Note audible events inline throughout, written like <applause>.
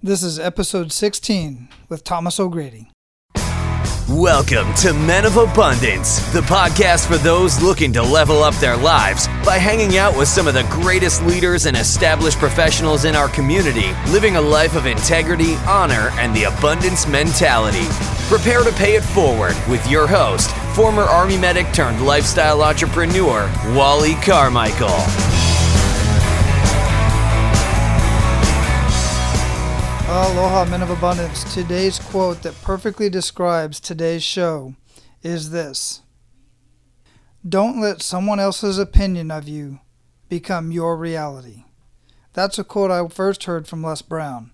This is episode 16 with Thomas O'Grady. Welcome to Men of Abundance, the podcast for those looking to level up their lives by hanging out with some of the greatest leaders and established professionals in our community, living a life of integrity, honor, and the abundance mentality. Prepare to pay it forward with your host, former Army medic turned lifestyle entrepreneur, Wally Carmichael. Aloha, men of abundance. Today's quote that perfectly describes today's show is this Don't let someone else's opinion of you become your reality. That's a quote I first heard from Les Brown,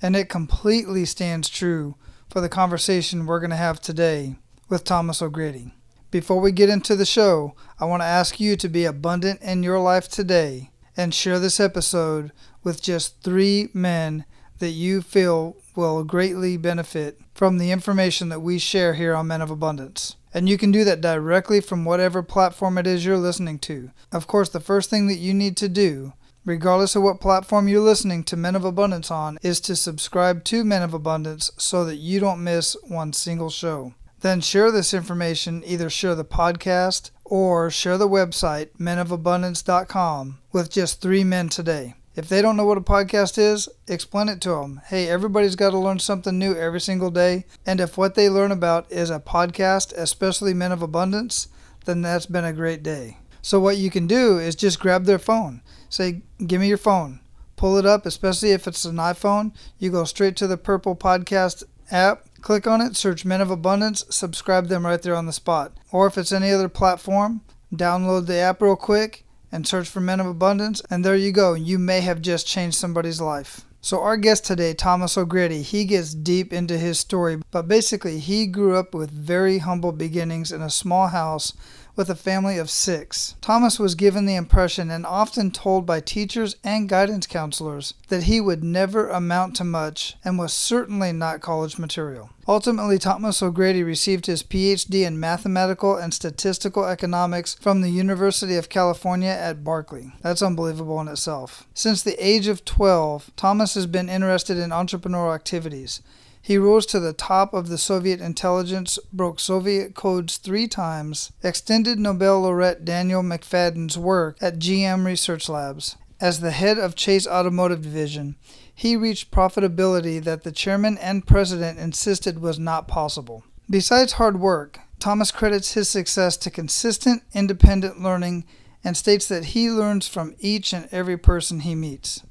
and it completely stands true for the conversation we're going to have today with Thomas O'Grady. Before we get into the show, I want to ask you to be abundant in your life today and share this episode with just three men that you feel will greatly benefit from the information that we share here on Men of Abundance. And you can do that directly from whatever platform it is you're listening to. Of course, the first thing that you need to do, regardless of what platform you're listening to Men of Abundance on, is to subscribe to Men of Abundance so that you don't miss one single show. Then share this information, either share the podcast or share the website, menofabundance.com, with just three men today. If they don't know what a podcast is, explain it to them. Hey, everybody's got to learn something new every single day. And if what they learn about is a podcast, especially Men of Abundance, then that's been a great day. So, what you can do is just grab their phone. Say, Give me your phone. Pull it up, especially if it's an iPhone. You go straight to the Purple Podcast app, click on it, search Men of Abundance, subscribe them right there on the spot. Or if it's any other platform, download the app real quick and search for Men of Abundance, and there you go. You may have just changed somebody's life. So, our guest today, Thomas O'Grady, he gets deep into his story, but basically, he grew up with very humble beginnings in a small house with a family of six. Thomas was given the impression and often told by teachers and guidance counselors that he would never amount to much and was certainly not college material. Ultimately, Thomas O'Grady received his PhD in mathematical and statistical economics from the University of California at Berkeley. That's unbelievable in itself. Since the age of 12, Thomas has been interested in entrepreneurial activities. He rose to the top of the Soviet intelligence, broke Soviet codes three times, extended Nobel laureate Daniel McFadden's work at GM Research Labs. As the head of Chase Automotive Division, he reached profitability that the chairman and president insisted was not possible. Besides hard work, Thomas credits his success to consistent, independent learning and states that he learns from each and every person he meets.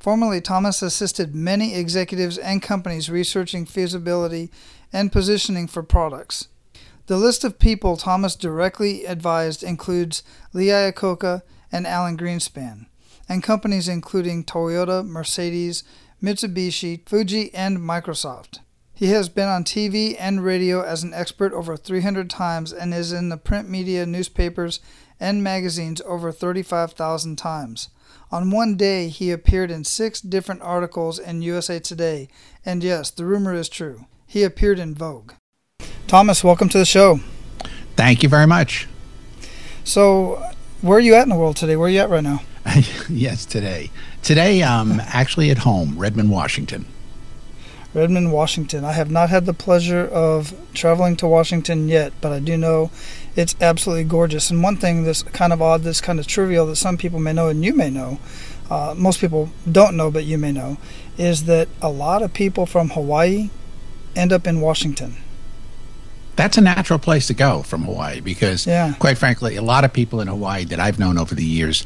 Formerly, Thomas assisted many executives and companies researching feasibility and positioning for products. The list of people Thomas directly advised includes Lee Iacocca and Alan Greenspan, and companies including Toyota, Mercedes, Mitsubishi, Fuji, and Microsoft. He has been on TV and radio as an expert over 300 times and is in the print media, newspapers, and magazines over 35,000 times. On one day, he appeared in six different articles in USA Today, and yes, the rumor is true. He appeared in Vogue. Thomas, welcome to the show. Thank you very much. So, where are you at in the world today? Where are you at right now? <laughs> yes, today. Today, I'm actually at home, Redmond, Washington. Redmond, Washington. I have not had the pleasure of traveling to Washington yet, but I do know it's absolutely gorgeous. And one thing that's kind of odd, that's kind of trivial that some people may know and you may know, uh, most people don't know, but you may know, is that a lot of people from Hawaii end up in Washington. That's a natural place to go from Hawaii because, yeah. quite frankly, a lot of people in Hawaii that I've known over the years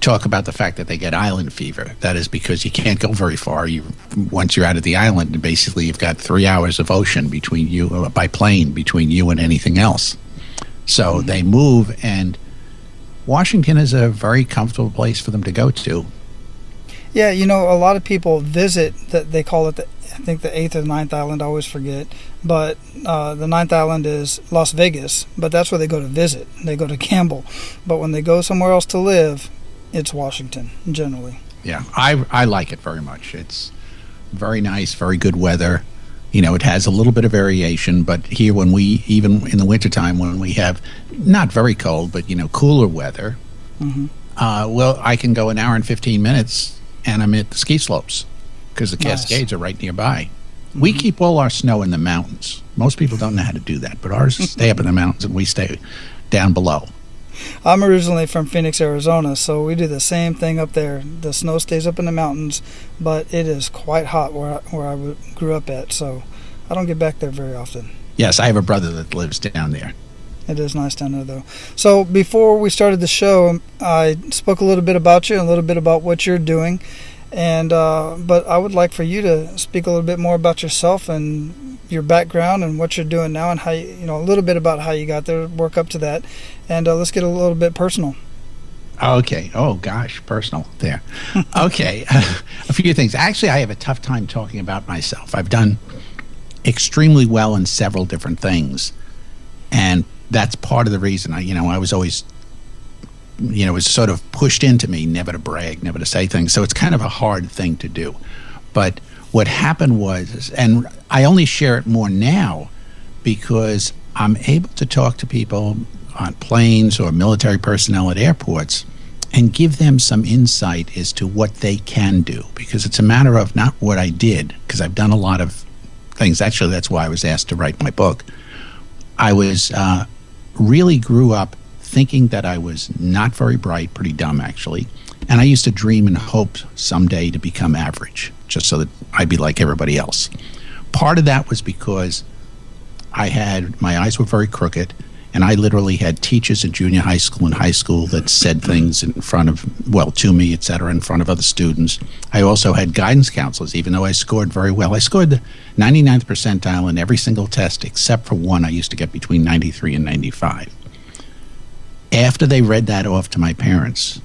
talk about the fact that they get island fever. That is because you can't go very far. You once you're out of the island, and basically you've got three hours of ocean between you uh, by plane between you and anything else. So they move, and Washington is a very comfortable place for them to go to. Yeah, you know, a lot of people visit that they call it the I think the eighth or ninth island. I always forget, but uh, the ninth island is Las Vegas. But that's where they go to visit. They go to <laughs> gamble. But when they go somewhere else to live, it's Washington generally. Yeah, I I like it very much. It's very nice, very good weather you know, it has a little bit of variation, but here when we, even in the wintertime, when we have not very cold, but, you know, cooler weather, mm-hmm. uh, well, I can go an hour and 15 minutes and I'm at the ski slopes. because the nice. Cascades are right nearby. Mm-hmm. We keep all our snow in the mountains. Most people don't know how to do that, but ours stay up in the mountains and we stay down below. I'm originally from Phoenix, Arizona, so we do the same thing up there. The snow stays up in the mountains, but it is quite hot where I, where I grew up at, so I don't get back there very often. Yes, I have a brother that lives down there. It is nice down there, though. So before we started the show, um, I spoke a little bit about you, a little bit about what you're doing, and uh, but I would like for you to speak a little bit more about yourself and your background and what you're doing now, and how you, you know a little bit about how you got there, work up to that, and uh, let's get a little bit personal. Okay. Oh gosh, personal there. <laughs> okay, <laughs> a few things. Actually, I have a tough time talking about myself. I've done extremely well in several different things, and that's part of the reason. I, you know, I was always, you know, was sort of pushed into me never to brag, never to say things. So it's kind of a hard thing to do. But what happened was, and I only share it more now because I'm able to talk to people on planes or military personnel at airports and give them some insight as to what they can do because it's a matter of not what I did because I've done a lot of things actually that's why I was asked to write my book I was uh, really grew up thinking that I was not very bright pretty dumb actually and I used to dream and hope someday to become average just so that I'd be like everybody else part of that was because I had my eyes were very crooked and I literally had teachers in junior high school and high school that said things in front of, well, to me, et cetera, in front of other students. I also had guidance counselors, even though I scored very well. I scored the 99th percentile in every single test except for one. I used to get between 93 and 95. After they read that off to my parents,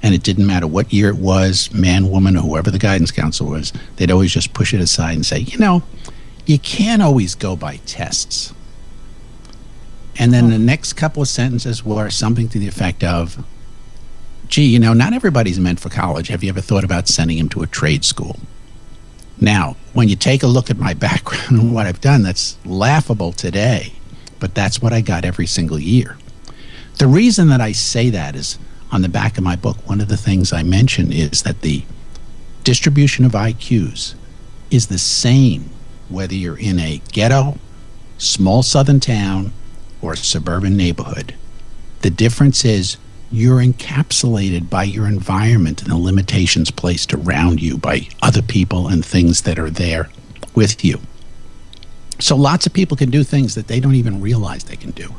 and it didn't matter what year it was, man, woman, or whoever the guidance counselor was, they'd always just push it aside and say, you know, you can't always go by tests. And then the next couple of sentences were something to the effect of, gee, you know, not everybody's meant for college. Have you ever thought about sending him to a trade school? Now, when you take a look at my <laughs> background and what I've done, that's laughable today, but that's what I got every single year. The reason that I say that is on the back of my book, one of the things I mention is that the distribution of IQs is the same whether you're in a ghetto, small southern town, or suburban neighborhood. The difference is you're encapsulated by your environment and the limitations placed around you by other people and things that are there with you. So lots of people can do things that they don't even realize they can do.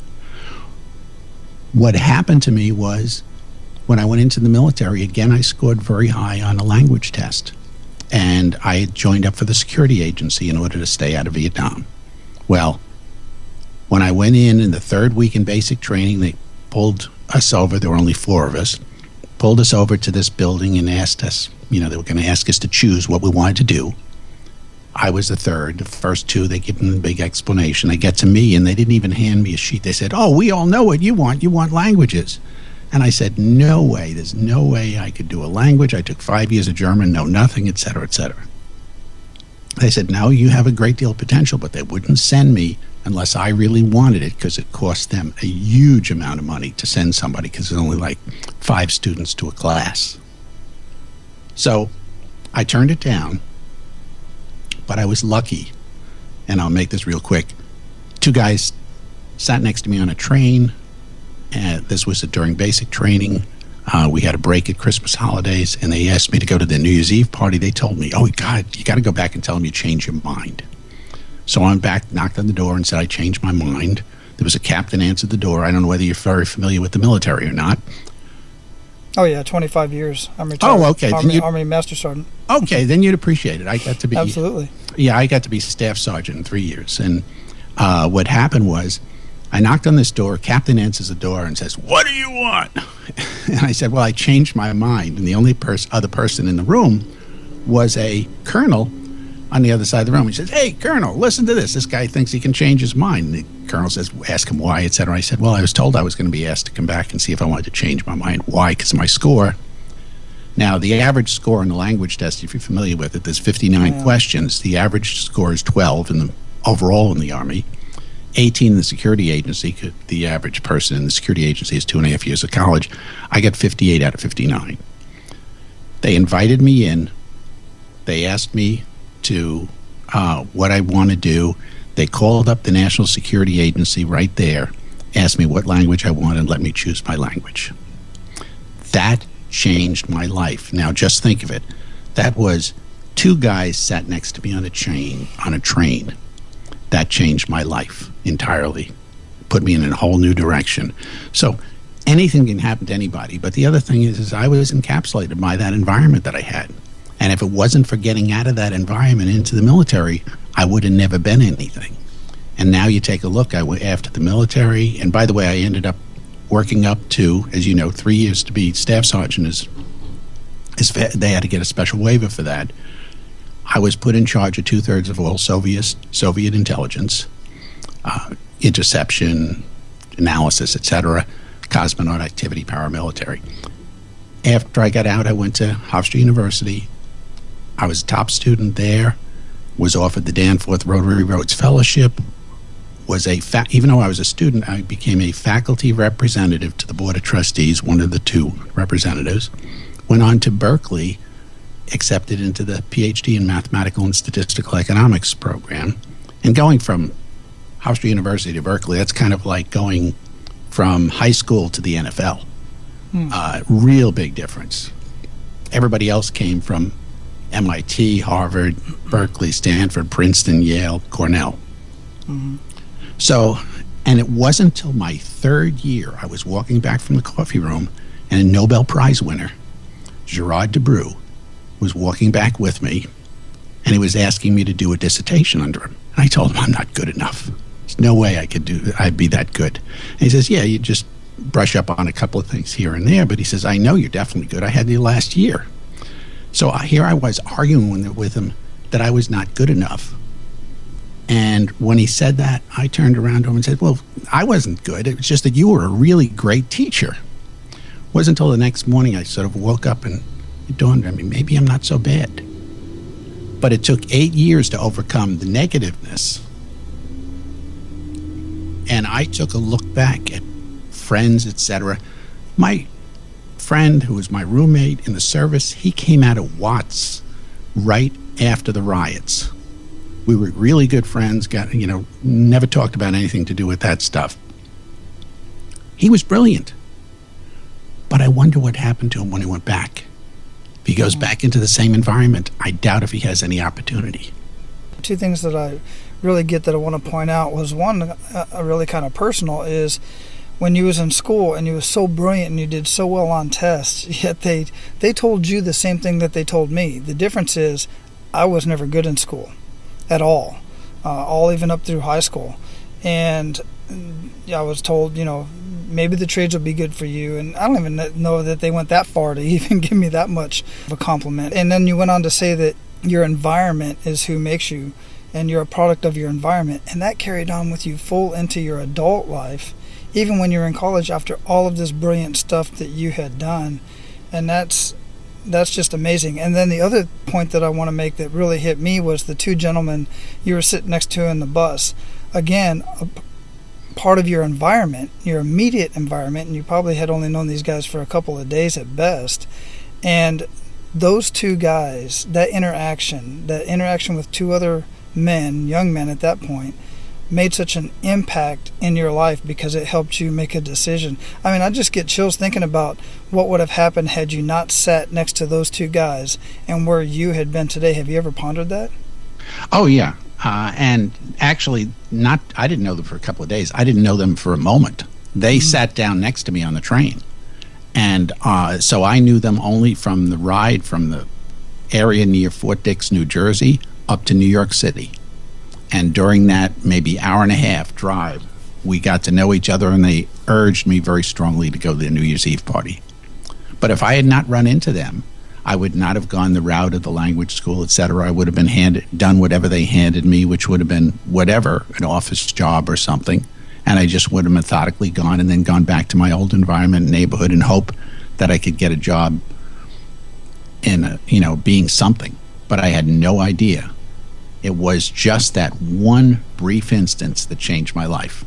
What happened to me was when I went into the military, again, I scored very high on a language test. And I joined up for the security agency in order to stay out of Vietnam. Well, when I went in in the third week in basic training, they pulled us over. There were only four of us. Pulled us over to this building and asked us, you know, they were going to ask us to choose what we wanted to do. I was the third. The first two, they give them a big explanation. They get to me and they didn't even hand me a sheet. They said, Oh, we all know what you want. You want languages. And I said, No way. There's no way I could do a language. I took five years of German, know nothing, et cetera, et cetera. They said, No, you have a great deal of potential, but they wouldn't send me unless I really wanted it because it cost them a huge amount of money to send somebody because there's only like five students to a class. So I turned it down, but I was lucky, and I'll make this real quick. Two guys sat next to me on a train, and this was during basic training. Uh, we had a break at Christmas holidays, and they asked me to go to the New Year's Eve party. They told me, "Oh God, you got to go back and tell them you changed your mind." So I went back, knocked on the door, and said, I changed my mind. There was a captain answered the door. I don't know whether you're very familiar with the military or not. Oh yeah, 25 years. I'm retired. Oh, okay. Army, Army Master Sergeant. Okay, then you'd appreciate it. I got to be absolutely. Yeah, I got to be staff sergeant in three years, and uh, what happened was, I knocked on this door. Captain answers the door and says, "What do you want?" <laughs> and I said, "Well, I changed my mind." And the only pers- other person in the room was a colonel on the other side of the room. He says, Hey, Colonel, listen to this. This guy thinks he can change his mind. And the Colonel says, Ask him why, etc. I said, Well, I was told I was going to be asked to come back and see if I wanted to change my mind. Why? Because my score. Now, the average score in the language test, if you're familiar with it, there's 59 yeah. questions. The average score is 12 in the overall in the Army. 18 in the security agency. The average person in the security agency is two and a half years of college. I got 58 out of 59. They invited me in They asked me to uh, what I want to do. They called up the National Security Agency right there, asked me what language I wanted, and let me choose my language. That changed my life. Now, just think of it. That was two guys sat next to me on a train. on a train. That changed my life entirely. Put me in a whole new direction. So anything can happen to anybody. But the other thing is, is I was encapsulated by that environment that I had. And if it wasn't for getting out of that environment into the military, I would have never been anything. And now you take a look. I went after the military, and by the way, I ended up working up to, as you know, three years to be staff sergeant. Is, is they had to get a special waiver for that. I was put in charge of two thirds of all Soviet Soviet intelligence, uh, interception, analysis, etc cosmonaut activity paramilitary. After I got out, I went to Hofstra University. I was a top student there, was offered the Danforth Rotary Rhodes Fellowship, was a fa- even though I was a student, I became a faculty representative to the Board of Trustees, one of the two representatives. Went on to Berkeley, accepted into the PhD in Mathematical and Statistical Economics program. And going from Hofstra University to Berkeley, that's kind of like going from high school to the NFL. Hmm. Uh, real big difference. Everybody else came from MIT, Harvard, Berkeley, Stanford, Princeton, Yale, Cornell. Mm-hmm. So, and it wasn't until my third year I was walking back from the coffee room and a Nobel Prize winner, Gerard Debreu, was walking back with me and he was asking me to do a dissertation under him. And I told him I'm not good enough. There's no way I could do. I'd be that good. And he says, "Yeah, you just brush up on a couple of things here and there." But he says, "I know you're definitely good. I had you last year." So here I was arguing with him that I was not good enough. And when he said that, I turned around to him and said, Well, I wasn't good. It was just that you were a really great teacher. It wasn't until the next morning I sort of woke up and it dawned on me, maybe I'm not so bad. But it took eight years to overcome the negativeness and I took a look back at friends, etc. My friend, who was my roommate in the service, he came out of Watts right after the riots. We were really good friends, got, you know, never talked about anything to do with that stuff. He was brilliant. But I wonder what happened to him when he went back. If he goes back into the same environment, I doubt if he has any opportunity. Two things that I really get that I want to point out was one uh, really kind of personal is when you was in school and you was so brilliant and you did so well on tests <laughs> yet they they told you the same thing that they told me. The difference is i was never good in school at all uh, all even up through high school. And i was told you know maybe the trades will be good for you. And i don't even know that they went that far to <laughs> even give me that much of a compliment. And then you went on to say that your environment is who makes you and you're a product of your environment. And that carried on with you full into your adult life, even when you're in college after all of this brilliant stuff that you had done. And that's that's just amazing. And then the other point that I want to make that really hit me was the two gentlemen you were sitting next to in the bus. Again, part of your environment, your immediate environment, and you probably had only known these guys for a couple of days at best. And those two guys, that interaction, that interaction with two other men, young men at that point, made such an impact in your life because it helped you make a decision. I mean, I just get chills thinking about what would have happened had you not sat next to those two guys and where you had been today. Have you ever pondered that? Oh, yeah. Uh, and actually, not I didn't know them for a couple of days. I didn't know them for a moment. They mm-hmm. sat down next to me on the train. And uh, so I knew them only from the ride from the area near Fort Dix, New Jersey, up to New York City. And during that maybe hour and a half drive, we got to know each other and they urged me very strongly to go to the New Year's Eve party. But if I had not run into them, I would not have gone the route of the language school, etc. I would have been handed done whatever they handed me, which would have been whatever, an office job or something. And I just would have methodically gone and then gone back to my old environment neighborhood and hope that I could get a job in a, you know, being something. But I had no idea it was just that one brief instance that changed my life.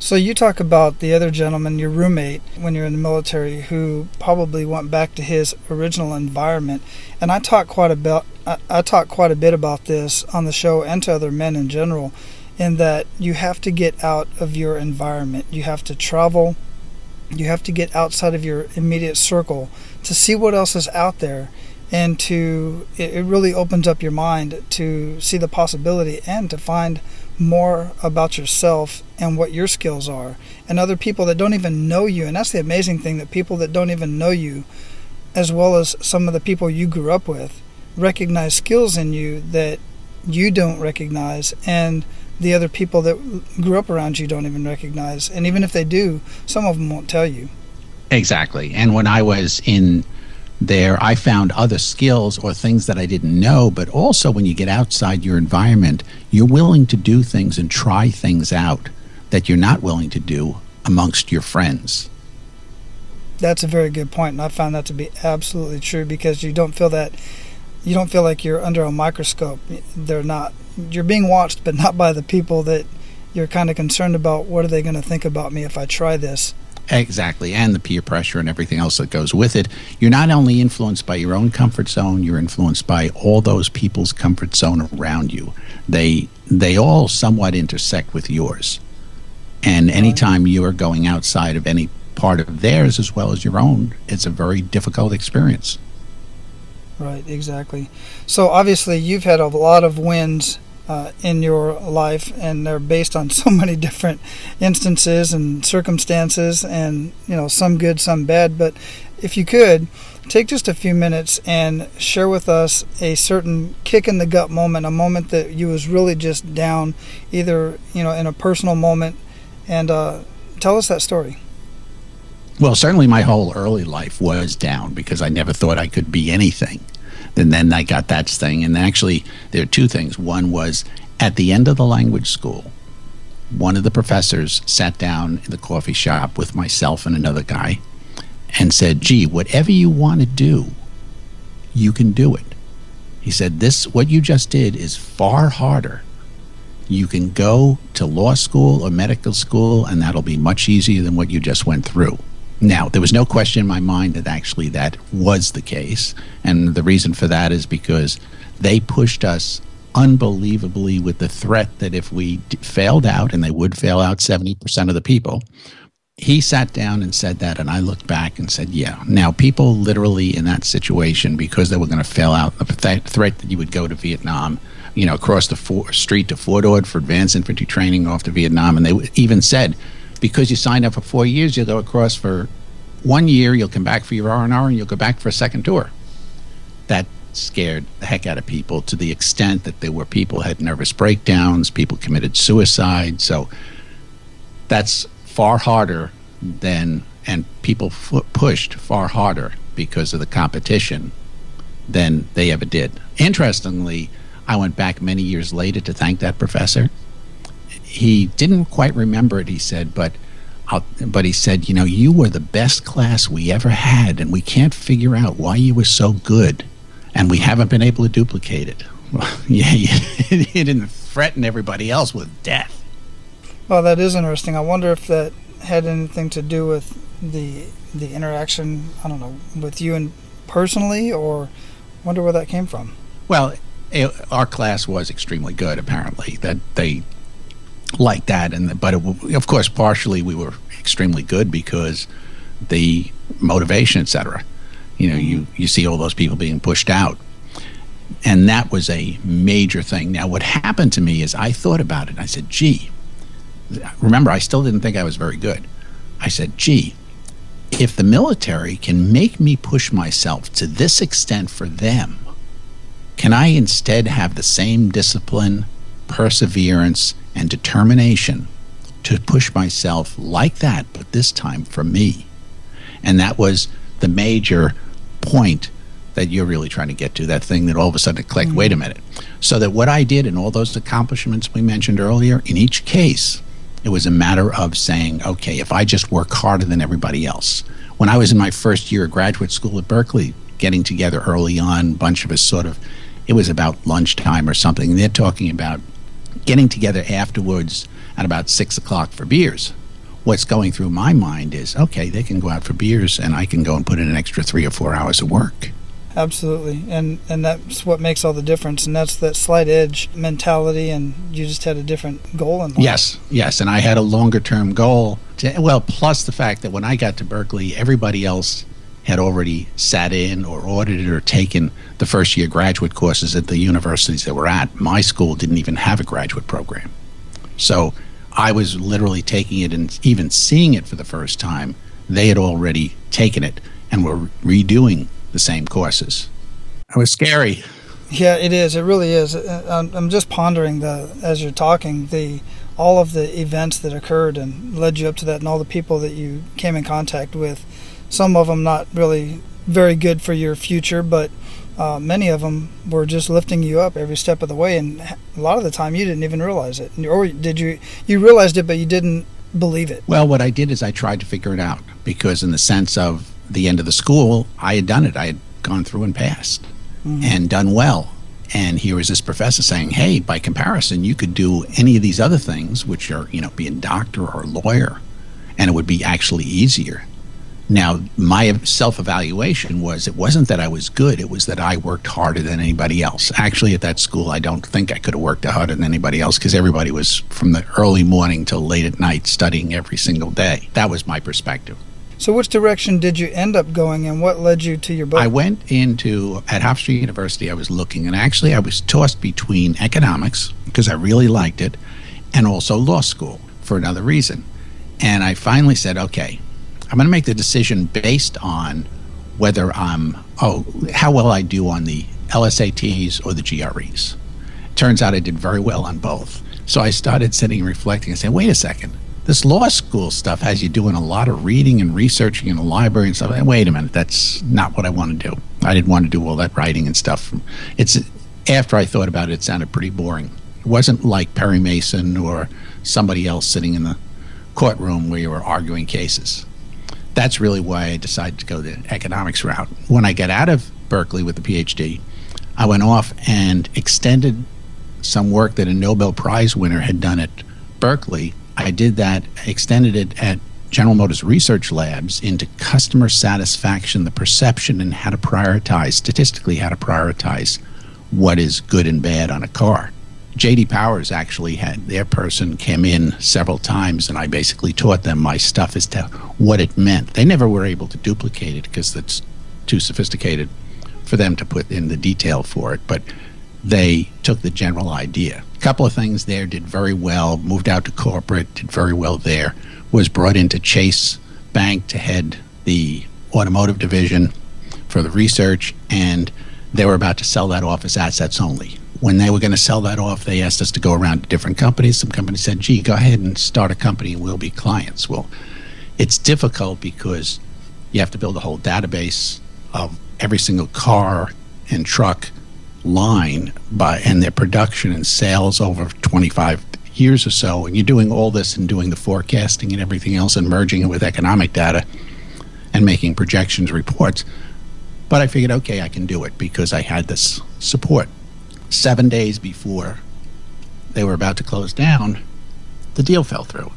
So you talk about the other gentleman, your roommate, when you're in the military, who probably went back to his original environment. And I talk quite a bit. I, talk quite a bit about this on the show and to other men in general, in that you have to get out of your environment. You have to travel. You have to get outside of your immediate circle to see what else is out there and to it really opens up your mind to see the possibility and to find more about yourself and what your skills are. And other people that don't even know you and that's the amazing thing that people that don't even know you as well as some of the people you grew up with recognize skills in you that you don't recognize and the other people that grew up around you don't even recognize. And even if they do some of them won't tell you. Exactly. And when i was in there, I found other skills or things that I didn't know. But also, when you get outside your environment, you're willing to do things and try things out that you're not willing to do amongst your friends. That's a very good point, and I found that to be absolutely true because you don't feel that you don't feel like you're under a microscope. They're not. You're being watched, but not by the people that you're kind of concerned about. What are they going to think about me if I try this? Exactly, and the peer pressure and everything else that goes with it. You're not only influenced by your own comfort zone, you're influenced by all those people's comfort zone around you. They they all somewhat intersect with yours. And anytime you are going outside of any part of theirs as well as your own, it's a very difficult experience. Right, exactly. So obviously you've had a lot of wins uh, in your life, and they're based on <laughs> so many different instances and circumstances, and you know some good, some bad. But if you could take just a few minutes and share with us a certain kick in the gut moment, a moment that you was really just down, either you know in a personal moment, and uh, tell us that story. Well, certainly my whole early life was down because I never thought I could be anything and then I got that thing. And actually, there are two things. One was at the end of the language school, one of the professors sat down in the coffee shop with myself and another guy and said, Gee, whatever you want to do, you can do it. He said, This, what you just did, is far harder. You can go to law school or medical school, and that'll be much easier than what you just went through. Now, there was no question in my mind that actually that was the case. And the reason for that is because they pushed us unbelievably with the threat that if we d- failed out, and they would fail out 70% of the people, he sat down and said that. And I looked back and said, yeah. Now, people literally in that situation, because they were going to fail out, the th- threat that you would go to Vietnam, you know, across the for- street to Fort Ord for advanced infantry training off to Vietnam. And they even said, because you signed up for four years, you'll go across for one year, you'll come back for your R&R, and you'll go back for a second tour. That scared the heck out of people to the extent that there were people had nervous breakdowns, people committed suicide. So that's far harder than, and people pushed far harder because of the competition than they ever did. Interestingly, I went back many years later to thank that professor he didn't quite remember it, he said, but I'll, but he said, you know, you were the best class we ever had, and we can't figure out why you were so good, and we haven't been able to duplicate it. <laughs> Well, yeah, <laughs> he didn't threaten everybody else with death. Well, that is interesting. I wonder if that had anything to do with the the interaction. I don't know with you and personally, or wonder where that came from. Well, it, our class was extremely good. Apparently, that they like that. And but it, of course, partially we were extremely good because the motivation, etc. You know, you you see all those people being pushed out, and that was a major thing. Now, what happened to me is I thought about it. I said, "Gee." Remember, I still didn't think I was very good. I said, "Gee." If the military can make me push myself to this extent for them, can I instead have the same discipline, perseverance, and determination to push myself like that, but this time for me. And that was the major point that you're really trying to get to that thing that all of a sudden clicked mm-hmm. wait a minute so that what i did and all those accomplishments we mentioned earlier in each case it was a matter of saying okay if i just work harder than everybody else when i was in my first year of graduate school at berkeley getting together early on a bunch of us sort of it was about lunchtime or something they're talking about getting together afterwards at about six o'clock for beers. what's going through my mind is okay, they can go out for beers and I can go and put in an extra three or four hours of work. Absolutely, and and that's what makes all the difference, and that's that slight edge mentality, and you just had a different goal in life. Yes, yes, and I had a longer term goal. To, well, plus the fact that when I got to Berkeley, everybody else had already sat in or audited or taken the first year graduate courses at the universities that were at. My school didn't even have a graduate program, so I was literally taking it and even seeing it for the first time. They had already taken it and were redoing the same courses. It was scary. Yeah, it is. It really is. Uh, I'm just pondering the as you're talking the all of the events that occurred and led you up to that, and all the people that you came in contact with. Some of them not really very good for your future, but uh, many of them were just lifting you up every step of the way, and a lot of the time you didn't even realize it, or did you? You realized it, but you didn't believe it. Well, what I did is I tried to figure it out because, in the sense of the end of the school, I had done it. I had gone through and passed mm-hmm. and done well. And here was this professor saying, "Hey, by comparison, you could do any of these other things, which are, you know, be a doctor or a lawyer, and it would be actually easier." Now, my self evaluation was it wasn't that I was good, it was that I worked harder than anybody else. Actually, at that school, I don't think I could have worked harder than anybody else because everybody was from the early morning till late at night studying every single day. That was my perspective. So, which direction did you end up going, and what led you to your book? I went into at Hofstra University. I was looking, and actually, I was tossed between economics because I really liked it, and also law school for another reason. And I finally said, okay, I'm going to make the decision based on whether I'm, oh, how well I do on the LSATs or the GREs. Turns out I did very well on both. So I started sitting and reflecting and saying, wait a second, this law school stuff has you doing a lot of reading and researching in the library and stuff. And wait a minute, that's not what I want to do. I didn't want to do all that writing and stuff. It's after I thought about it, it sounded pretty boring. It wasn't like Perry Mason or somebody else sitting in the courtroom where you were arguing cases that's really why I decided to go the economics route. When I got out of Berkeley with the PhD, I went off and extended some work that a Nobel Prize winner had done at Berkeley. I did that, extended it at General Motors Research Labs into customer satisfaction, the perception, and how to prioritize, statistically, how to prioritize what is good and bad on a car. JD Powers actually had their person came in several times, and I basically taught them my stuff as to what it meant. They never were able to duplicate it because it's too sophisticated for them to put in the detail for it, but they took the general idea. A couple of things there did very well, moved out to corporate, did very well there, was brought into Chase Bank to head the automotive division for the research, and they were about to sell that off as assets only when they were going to sell that off, they asked us to go around to different companies. Some companies said, gee, go ahead and start a company and we'll be clients. Well, it's difficult because you have to build a whole database of every single car and truck line by and their production and sales over 25 years or so and you're doing all this and doing the forecasting and everything else and merging it with economic data and making projections reports but i figured okay i can do it because i had this support seven days before they were about to close down, the deal fell through.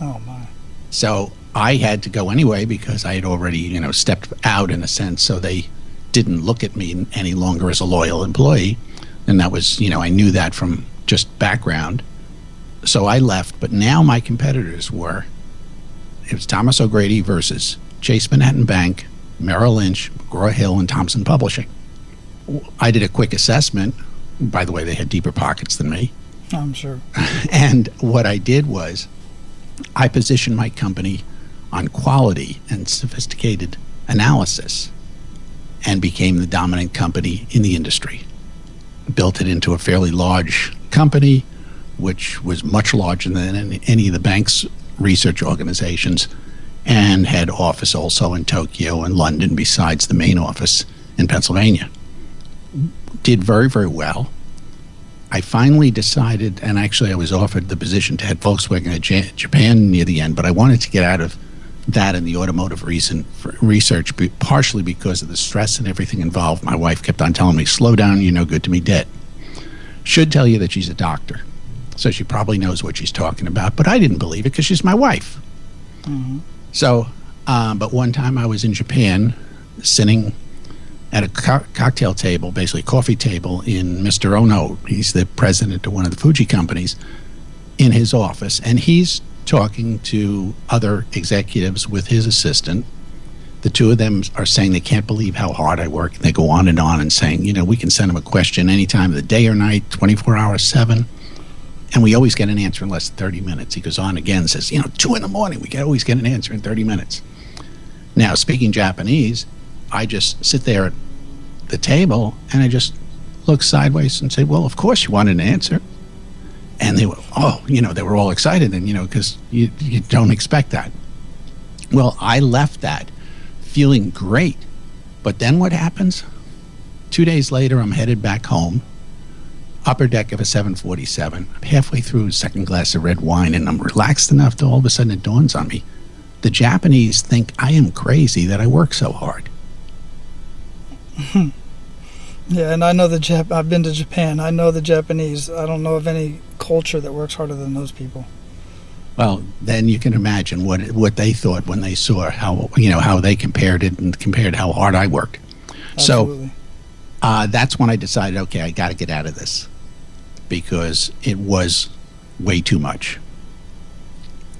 Oh my! So I had to go anyway because I had already, you know, stepped out in a sense. So they didn't look at me any longer as a loyal employee, and that was, you know, I knew that from just background. So I left, but now my competitors were it was Thomas O'Grady versus Chase Manhattan Bank, Merrill Lynch, McGraw Hill, and Thomson Publishing. I did a quick assessment. By the way, they had deeper pockets than me. I'm sure. <laughs> And what I did was I positioned my company on quality and sophisticated analysis and became the dominant company in the industry. Built it into a fairly large company, which was much larger than any of the bank's research organizations, and had office also in Tokyo and London besides the main office in Pennsylvania did very, very well. I finally decided, and actually I was offered the position to head Volkswagen at Japan near the end, but I wanted to get out of that and the automotive reason research, partially because of the stress and everything involved. My wife kept on telling me, slow down, you're no good to me, dead. Should tell you that she's a doctor, so she probably knows what she's talking about, but I didn't believe it because she's my wife. Mm-hmm. So, um, but one time I was in Japan, sitting at a co- cocktail table, basically coffee table, in Mr. Ono. He's the president of one of the Fuji companies, in his office, and he's talking to other executives with his assistant. The two of them are saying they can't believe how hard I work. They go on and on and saying, you know, we can send them a question any time of the day or night, 24 hours, seven. And we always get an answer in less than 30 minutes. He goes on again, and says, you know, two in the morning, we can always get an answer in 30 minutes. Now, speaking Japanese, I just sit there at the table and I just look sideways and say, well, of course you wanted an answer. And they were oh you know they were all excited and you know because you, you don't expect that. Well i left that feeling great but then what happens? Two days later i'm headed back home upper deck of a 747 i'm halfway through a second glass of red wine and i'm relaxed enough to all of a sudden it dawns on me. The japanese think i am crazy that i work so hard <laughs> Yeah, and I know the Jap. I've been to Japan. I know the Japanese. I don't know of any culture that works harder than those people. Well, then you can imagine what what they thought when they saw how you know how they compared it and compared how hard I worked. Absolutely. So uh, that's when I decided, okay, I got to get out of this because it was way too much.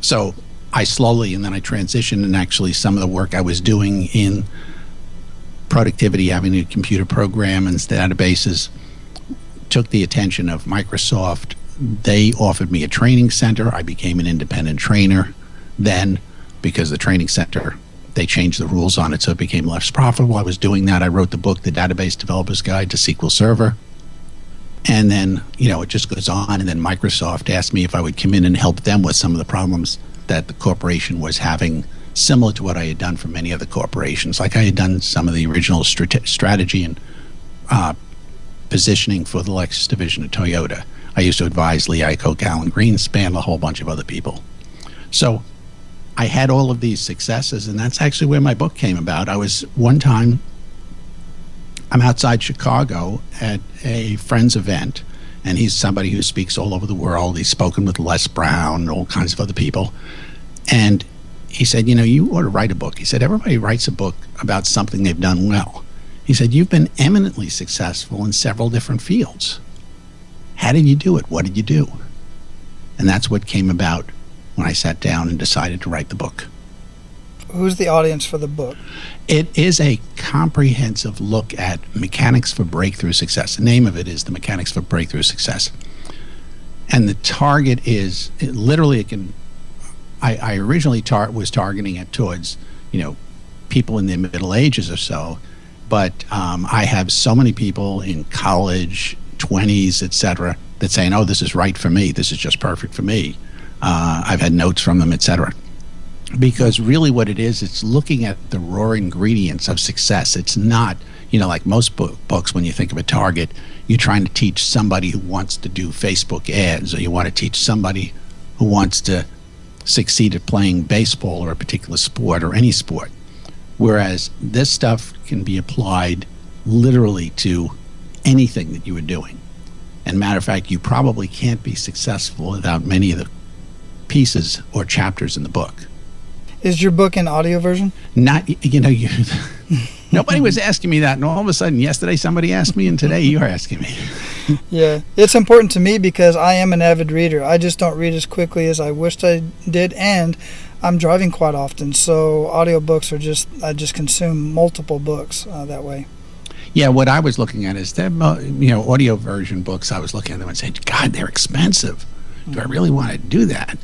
So I slowly and then I transitioned, and actually some of the work I was doing in productivity, having a computer program and databases, took the attention of Microsoft. They offered me a training center. I became an independent trainer then because the training center they changed the rules on it so it became less profitable. I was doing that. I wrote the book, The Database Developer's Guide to SQL Server. And then, you know, it just goes on. And then Microsoft asked me if I would come in and help them with some of the problems that the corporation was having similar to what I had done for many other corporations. Like I had done some of the original strate- strategy and uh, positioning for the Lexus division of Toyota. I used to advise Lee Iacocca, Alan Greenspan, a whole bunch of other people. So I had all of these successes, and that's actually where my book came about. I was one time, I'm outside Chicago at a friend's event, and he's somebody who speaks all over the world. He's spoken with Les Brown, all kinds of other people. And he said, You know, you ought to write a book. He said, Everybody writes a book about something they've done well. He said, You've been eminently successful in several different fields. How did you do it? What did you do? And that's what came about when I sat down and decided to write the book. Who's the audience for the book? It is a comprehensive look at mechanics for breakthrough success. The name of it is The Mechanics for Breakthrough Success. And the target is it, literally, it can I, I originally tar- was targeting it towards, you know, people in their middle ages or so, but um, I have so many people in college, 20s, etc., that saying, "Oh, this is right for me. This is just perfect for me." Uh, I've had notes from them, etc. Because really, what it is, it's looking at the raw ingredients of success. It's not, you know, like most book, books. When you think of a target, you're trying to teach somebody who wants to do Facebook ads, or you want to teach somebody who wants to succeed at playing baseball or a particular sport or any sport. Whereas this stuff can be applied literally to anything that you are doing. And matter of fact, you probably can't be successful without many of the pieces or chapters in the book. Is your book an audio version? Not, you know, you. <laughs> Nobody was asking me that, and all of a sudden, yesterday somebody asked me, and today you're asking me. <laughs> yeah, it's important to me because I am an avid reader. I just don't read as quickly as I wished I did, and I'm driving quite often, so audiobooks are just I just consume multiple books uh, that way. Yeah, what I was looking at is that you know audio version books. I was looking at them and saying, God, they're expensive. Do I really want to do that?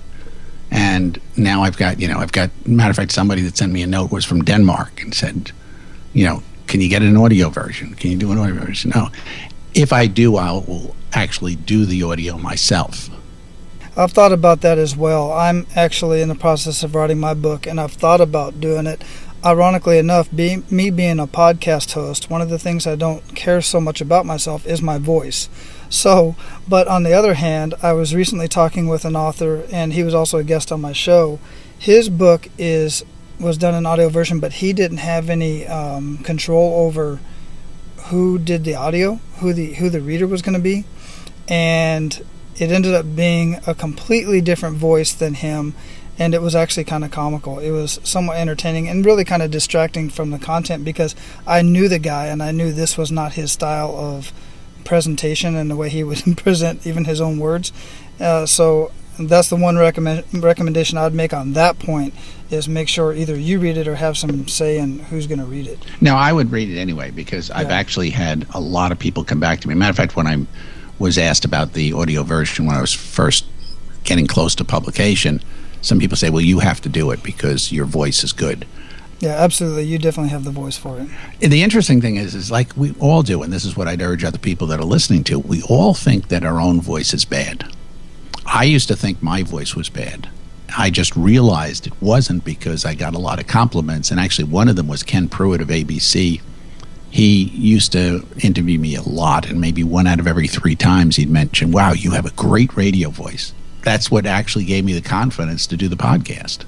And now I've got you know I've got matter of fact somebody that sent me a note was from Denmark and said you know, can you get an audio version? Can you do an audio version? No. If I do, I will actually do the audio myself. I've thought about that as well. I'm actually in the process of writing my book, and I've thought about doing it. Ironically enough, me being a podcast host, one of the things I don't care so much about myself is my voice. So, but on the other hand, I was recently talking with an author, and he was also a guest on my show. His book is was done in audio version, but he didn't have any um, control over who did the audio, who the who the reader was going to be, and it ended up being a completely different voice than him and it was actually kind of comical. It was somewhat entertaining and really kind of distracting from the content because I knew the guy and I knew this was not his style of presentation and the way he would <laughs> present even his own words. Uh, so that's the one recommend, recommendation I'd make on that point is make sure either you read it or have some say in who's going to read it. Now, I would read it anyway because yeah. I've actually had a lot of people come back to me. Matter of fact, when I was asked about the audio version when I was first getting close to publication, some people say, well, you have to do it because your voice is good. Yeah, absolutely. You definitely have the voice for it. The interesting thing is, is like we all do, and this is what I'd urge other people that are listening to. We all think that our own voice is bad. I used to think my voice was bad. I just realized it wasn't because I got a lot of compliments, and actually one of them was Ken Pruitt of ABC. He used to interview me a lot, and maybe one out of every three times he'd mention, "Wow, you have a great radio voice." That's what actually gave me the confidence to do the podcast.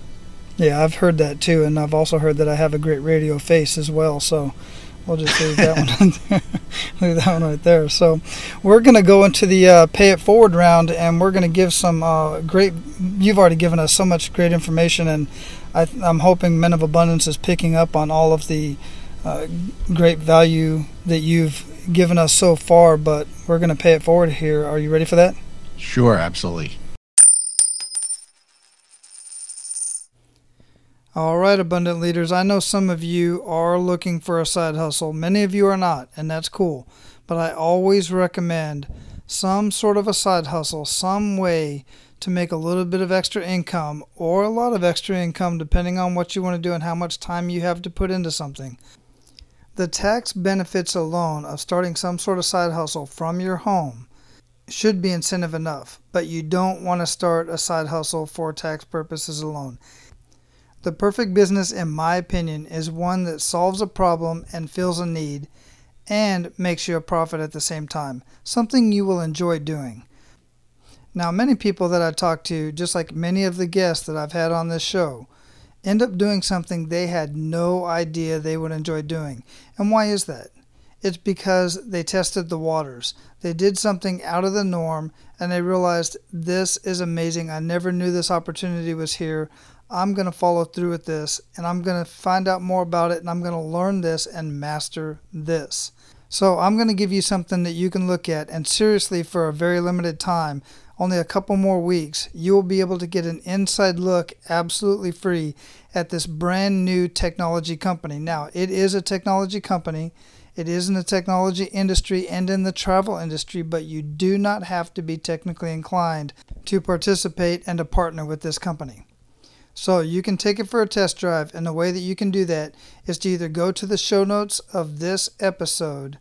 Yeah, I've heard that too, and I've also heard that I have a great radio face as well. So we'll just leave that one <laughs> leave that one right there. So we're going to go into the uh, pay it forward round, and we're going to give some uh, great. You've already given us so much great information, and I, am hoping Men of Abundance is picking up on all of the uh, great value that you've given us so far. But we're going to pay it forward here. Are you ready for that? Sure, absolutely. All right, abundant leaders, I know some of you are looking for a side hustle. Many of you are not, and that's cool. But I always recommend some sort of a side hustle, some way to make a little bit of extra income or a lot of extra income, depending on what you want to do and how much time you have to put into something. The tax benefits alone of starting some sort of side hustle from your home should be incentive enough, but you don't want to start a side hustle for tax purposes alone. The perfect business, in my opinion, is one that solves a problem and fills a need and makes you a profit at the same time, something you will enjoy doing. Now, many people that I talk to, just like many of the guests that I've had on this show, end up doing something they had no idea they would enjoy doing. And why is that? It's because they tested the waters. They did something out of the norm and they realized this is amazing. I never knew this opportunity was here. I'm going to follow through with this and I'm going to find out more about it and I'm going to learn this and master this. So, I'm going to give you something that you can look at and seriously for a very limited time, only a couple more weeks, you will be able to get an inside look absolutely free at this brand new technology company. Now, it is a technology company. It is in the technology industry and in the travel industry, but you do not have to be technically inclined to participate and to partner with this company. So you can take it for a test drive, and the way that you can do that is to either go to the show notes of this episode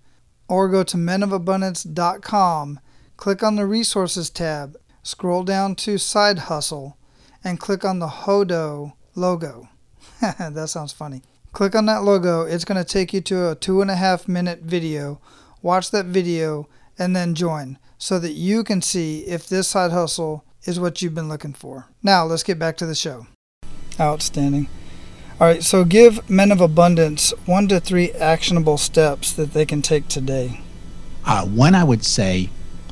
or go to menofabundance.com, click on the resources tab, scroll down to side hustle, and click on the Hodo logo. <laughs> that sounds funny. Click on that logo, it's going to take you to a two and a half minute video. Watch that video and then join so that you can see if this side hustle is what you've been looking for. Now, let's get back to the show. Outstanding. All right, so give men of abundance one to three actionable steps that they can take today. Uh, one I would say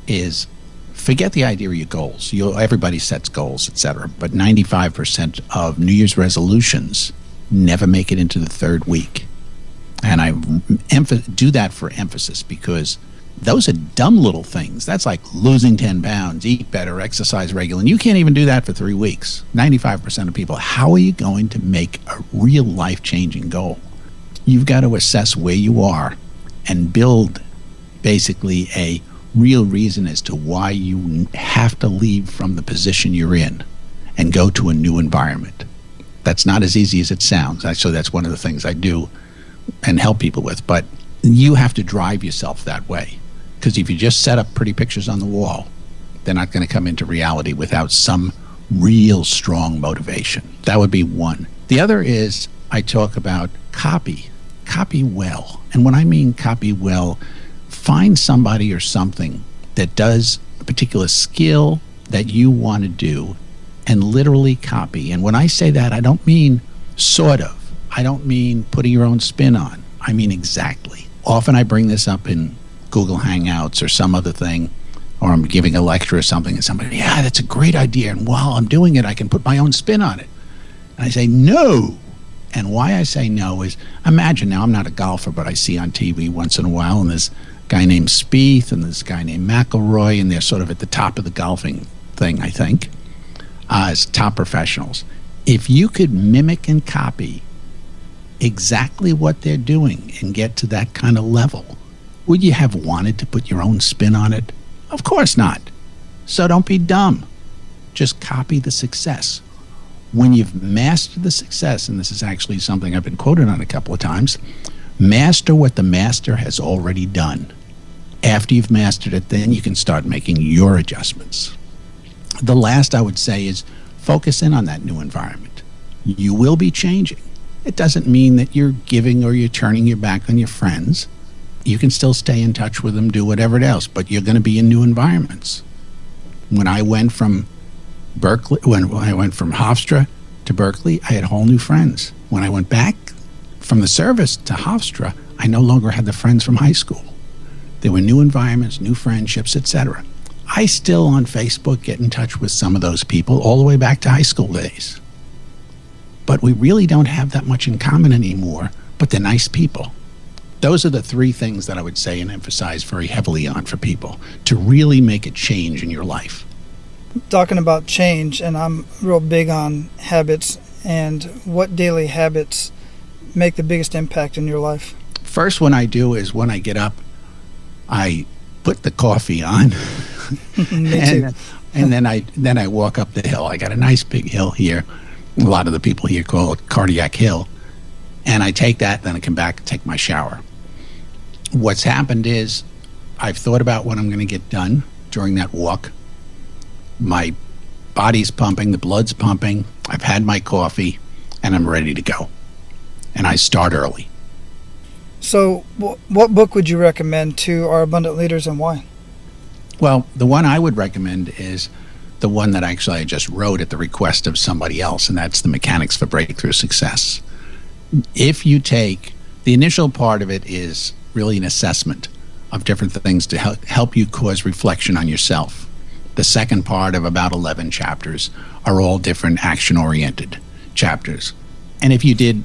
is forget the idea of your goals. You, everybody sets goals, etc. But 95% of New Year's resolutions never make it into the third week. And I emph- do that for emphasis because – those are dumb little things. That's like losing 10 pounds, eat better, exercise regularly. And you can't even do that for three weeks. 95% of people, how are you going to make a real life changing goal? You've got to assess where you are and build basically a real reason as to why you have to leave from the position you're in and go to a new environment. That's not as easy as it sounds. So that's one of the things I do and help people with. But you have to drive yourself that way. Because if you just set up pretty pictures on the wall, they're not going to come into reality without some real strong motivation. That would be one. The other is I talk about copy. Copy well. And when I mean copy well, find somebody or something that does a particular skill that you want to do and literally copy. And when I say that, I don't mean sort of. I don't mean putting your own spin on. I mean exactly. Often I bring this up in Google Hangouts or some other thing, or I'm giving a lecture or something, and somebody, yeah, that's a great idea. And while I'm doing it, I can put my own spin on it. And I say, no. And why I say no is imagine now, I'm not a golfer, but I see on TV once in a while, and a guy named Spieth and this guy named McIlroy, and they're sort of at the top of the golfing thing, I think, uh, as top professionals. If you could mimic and copy exactly what they're doing and get to that kind of level, would you have wanted to put your own spin on it? Of course not. So don't be dumb. Just copy the success. When you've mastered the success, and this is actually something I've been quoted on a couple of times, master what the master has already done. After you've mastered it, then you can start making your adjustments. The last I would say is focus in on that new environment. You will be changing. It doesn't mean that you're giving or you're turning your back on your friends you can still stay in touch with them, do whatever else, but you're going to be in new environments. When I went from Berkeley, when I went from Hofstra to Berkeley, I had whole new friends. When I went back from the service to Hofstra, I no longer had the friends from high school. There were new environments, new friendships, etc. I still on Facebook get in touch with some of those people all the way back to high school days. But we really don't have that much in common anymore, but they're nice people those are the three things that I would say and emphasize very heavily on for people to really make a change in your life. Talking about change, and I'm real big on habits, and what daily habits make the biggest impact in your life? First one I do is when I get up, I put the coffee on. <laughs> <laughs> and, and then I then I walk up the hill. I got a nice big hill here. A lot of the people here call it Cardiac Hill. And I take that, then I come back and take my shower what's happened is I've thought about what I'm going to get done during that walk. My body's pumping, the blood's pumping. I've had my coffee, and I'm ready to go. And I start early. So, what book would you recommend to our abundant leaders and why? Well, the one I would recommend is the one that actually I just wrote at the request of somebody else, and that's The Mechanics for Breakthrough Success. If you take the initial part of it is really an assessment of different things to help, help you cause reflection on yourself. The second part of about 11 chapters are all different action oriented chapters. And if you did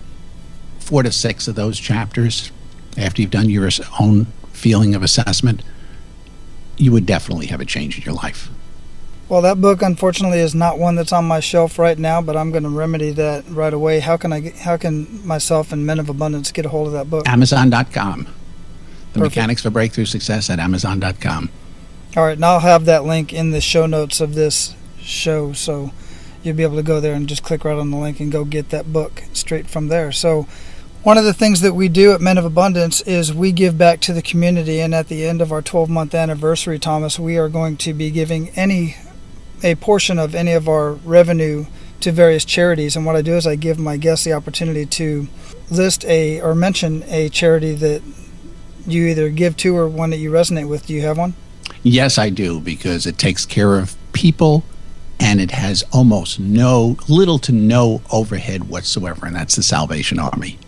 four to six of those chapters after you've done your own feeling of assessment, you would definitely have a change in your life. Well, that book unfortunately is not one that's on my shelf right now, but I'm going to remedy that right away. How can I get, how can myself and Men of Abundance get a hold of that book? Amazon.com. The Perfect. Mechanics for Breakthrough Success at Amazon.com. All right, and I'll have that link in the show notes of this show, so you'll be able to go there and just click right on the link and go get that book straight from there. So, one of the things that we do at Men of Abundance is we give back to the community, and at the end of our 12 month anniversary, Thomas, we are going to be giving any a portion of any of our revenue to various charities. And what I do is I give my guests the opportunity to list a or mention a charity that you either give to or one that you resonate with. Do you have one? Yes, I do, because it takes care of people and it has almost no, little to no overhead whatsoever, and that's the Salvation Army.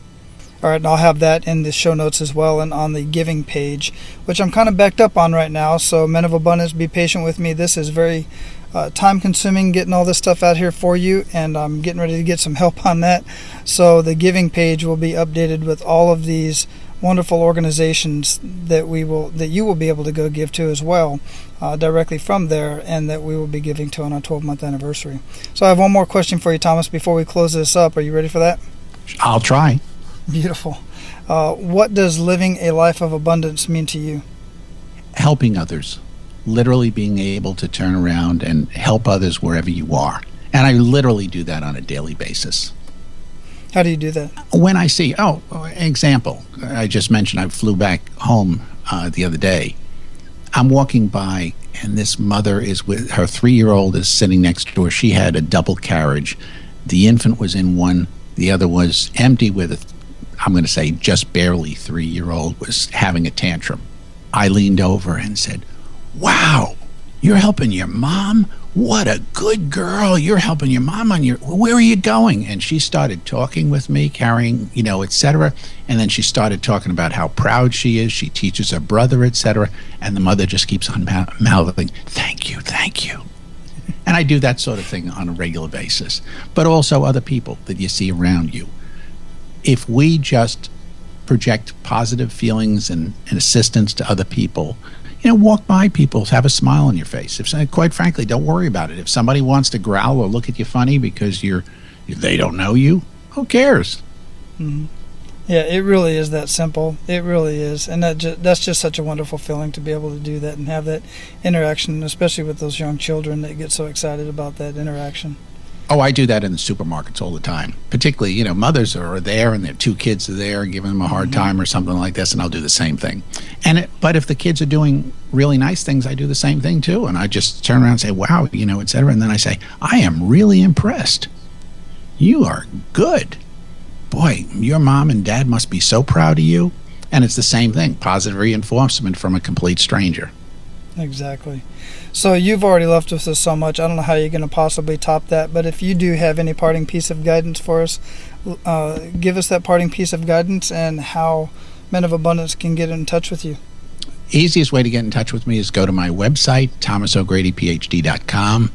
All right, and I'll have that in the show notes as well and on the giving page, which I'm kind of backed up on right now. So, Men of Abundance, be patient with me. This is very uh, time consuming getting all this stuff out here for you, and I'm getting ready to get some help on that. So, the giving page will be updated with all of these wonderful organizations that we will that you will be able to go give to as well uh, directly from there and that we will be giving to on our 12 month anniversary. So i have one more question for you thomas before we close this up. Are you ready for that? I'll try. Beautiful. Uh, what does living a life of abundance mean to you? Helping others literally being able to turn around and help others wherever you are and i literally do that on a daily basis how do you do that? When I see, oh, example, I just mentioned I flew back home uh, the other day. I'm walking by, and this mother is with her three year old is sitting next door. She had a double carriage. The infant was in one, the other was empty with, a, I'm going to say, just barely three year old was having a tantrum. I leaned over and said, Wow, You're helping your mom? What a good girl. You're helping your mom on your where are you going? And she started talking with me, carrying, you know, etc. And then she started talking about how proud she is. She teaches her brother, etc. And the mother just keeps on mouthing, "Thank you, thank you." And I do that sort of thing on a regular basis. But also other people that you see around you. If we just project positive feelings and, and assistance to other people, you know, walk by people, have a smile on your face. If quite frankly, don't worry about it. If somebody wants to growl or look at you funny because you're they don't know you, who cares? Mm-hmm. Yeah, it really is that simple. It really is, and that ju- that's just such a wonderful feeling to be able to do that and have that interaction, especially with those young children that get so excited about that interaction. Oh, I do that in the supermarkets all the time. Particularly, you know, mothers are there and their two kids are there giving them a hard mm-hmm. time or something like this, and I'll do the same thing. And it, but if the kids are doing really nice things, I do the same thing too, and I just turn around and say, "Wow," you know, etc. And then I say, "I am really impressed. You are good." boy, your mom and dad must be so proud of you. And it's the same thing positive reinforcement from a complete stranger. Exactly. So you've already left us so much. I don't know how you're going to possibly top that. But if you do have any parting piece of guidance for us, uh, give us that parting piece of guidance and how Men of Abundance can get in touch with you. Easiest way to get in touch with me is go to my website, thomasogradyphd.com.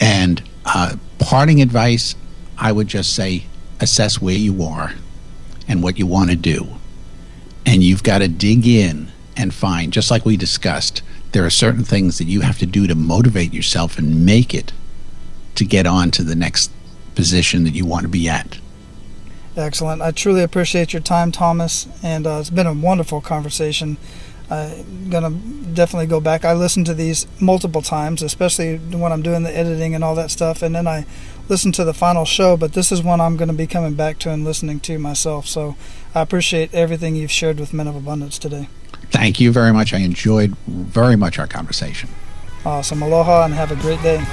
And uh, parting advice, I would just say assess where you are and what you want to do. And you've got to dig in and find, just like we discussed, there are certain things that you have to do to motivate yourself and make it to get on to the next position that you want to be at. Excellent. I truly appreciate your time, Thomas, and uh, it's been a wonderful conversation. I'm going to definitely go back. I listen to these multiple times, especially when I'm doing the editing and all that stuff, and then I listen to the final show, but this is one I'm going to be coming back to and listening to myself. So I appreciate everything you've shared with Men of Abundance today. Thank you very much. I enjoyed very much our conversation. Awesome. Aloha and have a great day.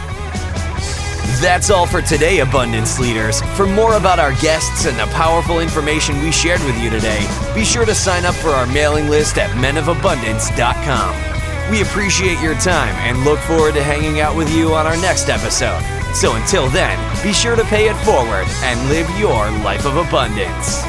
That's all for today, Abundance Leaders. For more about our guests and the powerful information we shared with you today, be sure to sign up for our mailing list at menofabundance.com. We appreciate your time and look forward to hanging out with you on our next episode. So until then, be sure to pay it forward and live your life of abundance.